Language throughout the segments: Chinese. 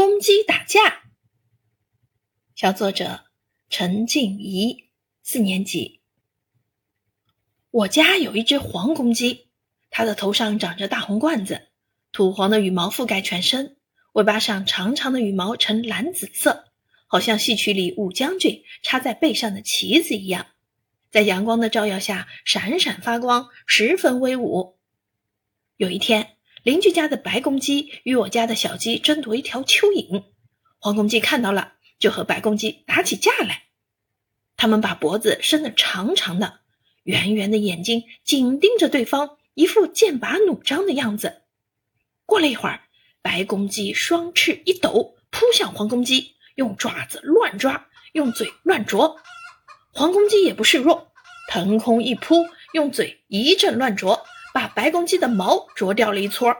公鸡打架。小作者陈静怡，四年级。我家有一只黄公鸡，它的头上长着大红冠子，土黄的羽毛覆盖全身，尾巴上长长的羽毛呈蓝紫色，好像戏曲里武将军插在背上的旗子一样，在阳光的照耀下闪闪发光，十分威武。有一天。邻居家的白公鸡与我家的小鸡争夺一条蚯蚓，黄公鸡看到了，就和白公鸡打起架来。他们把脖子伸得长长的，圆圆的眼睛紧盯着对方，一副剑拔弩张的样子。过了一会儿，白公鸡双翅一抖，扑向黄公鸡，用爪子乱抓，用嘴乱啄。黄公鸡也不示弱，腾空一扑，用嘴一阵乱啄。把白公鸡的毛啄掉了一撮，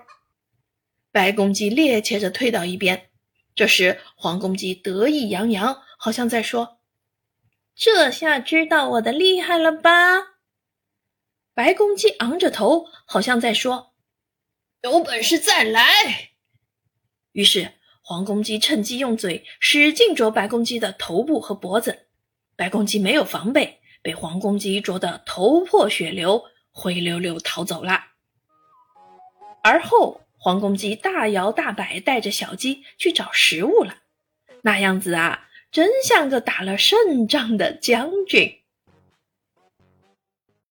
白公鸡趔趄着退到一边。这时，黄公鸡得意洋洋，好像在说：“这下知道我的厉害了吧？”白公鸡昂着头，好像在说：“有本事再来。”于是，黄公鸡趁机用嘴使劲啄白公鸡的头部和脖子。白公鸡没有防备，被黄公鸡啄得头破血流。灰溜溜逃走了。而后，黄公鸡大摇大摆带着小鸡去找食物了，那样子啊，真像个打了胜仗的将军。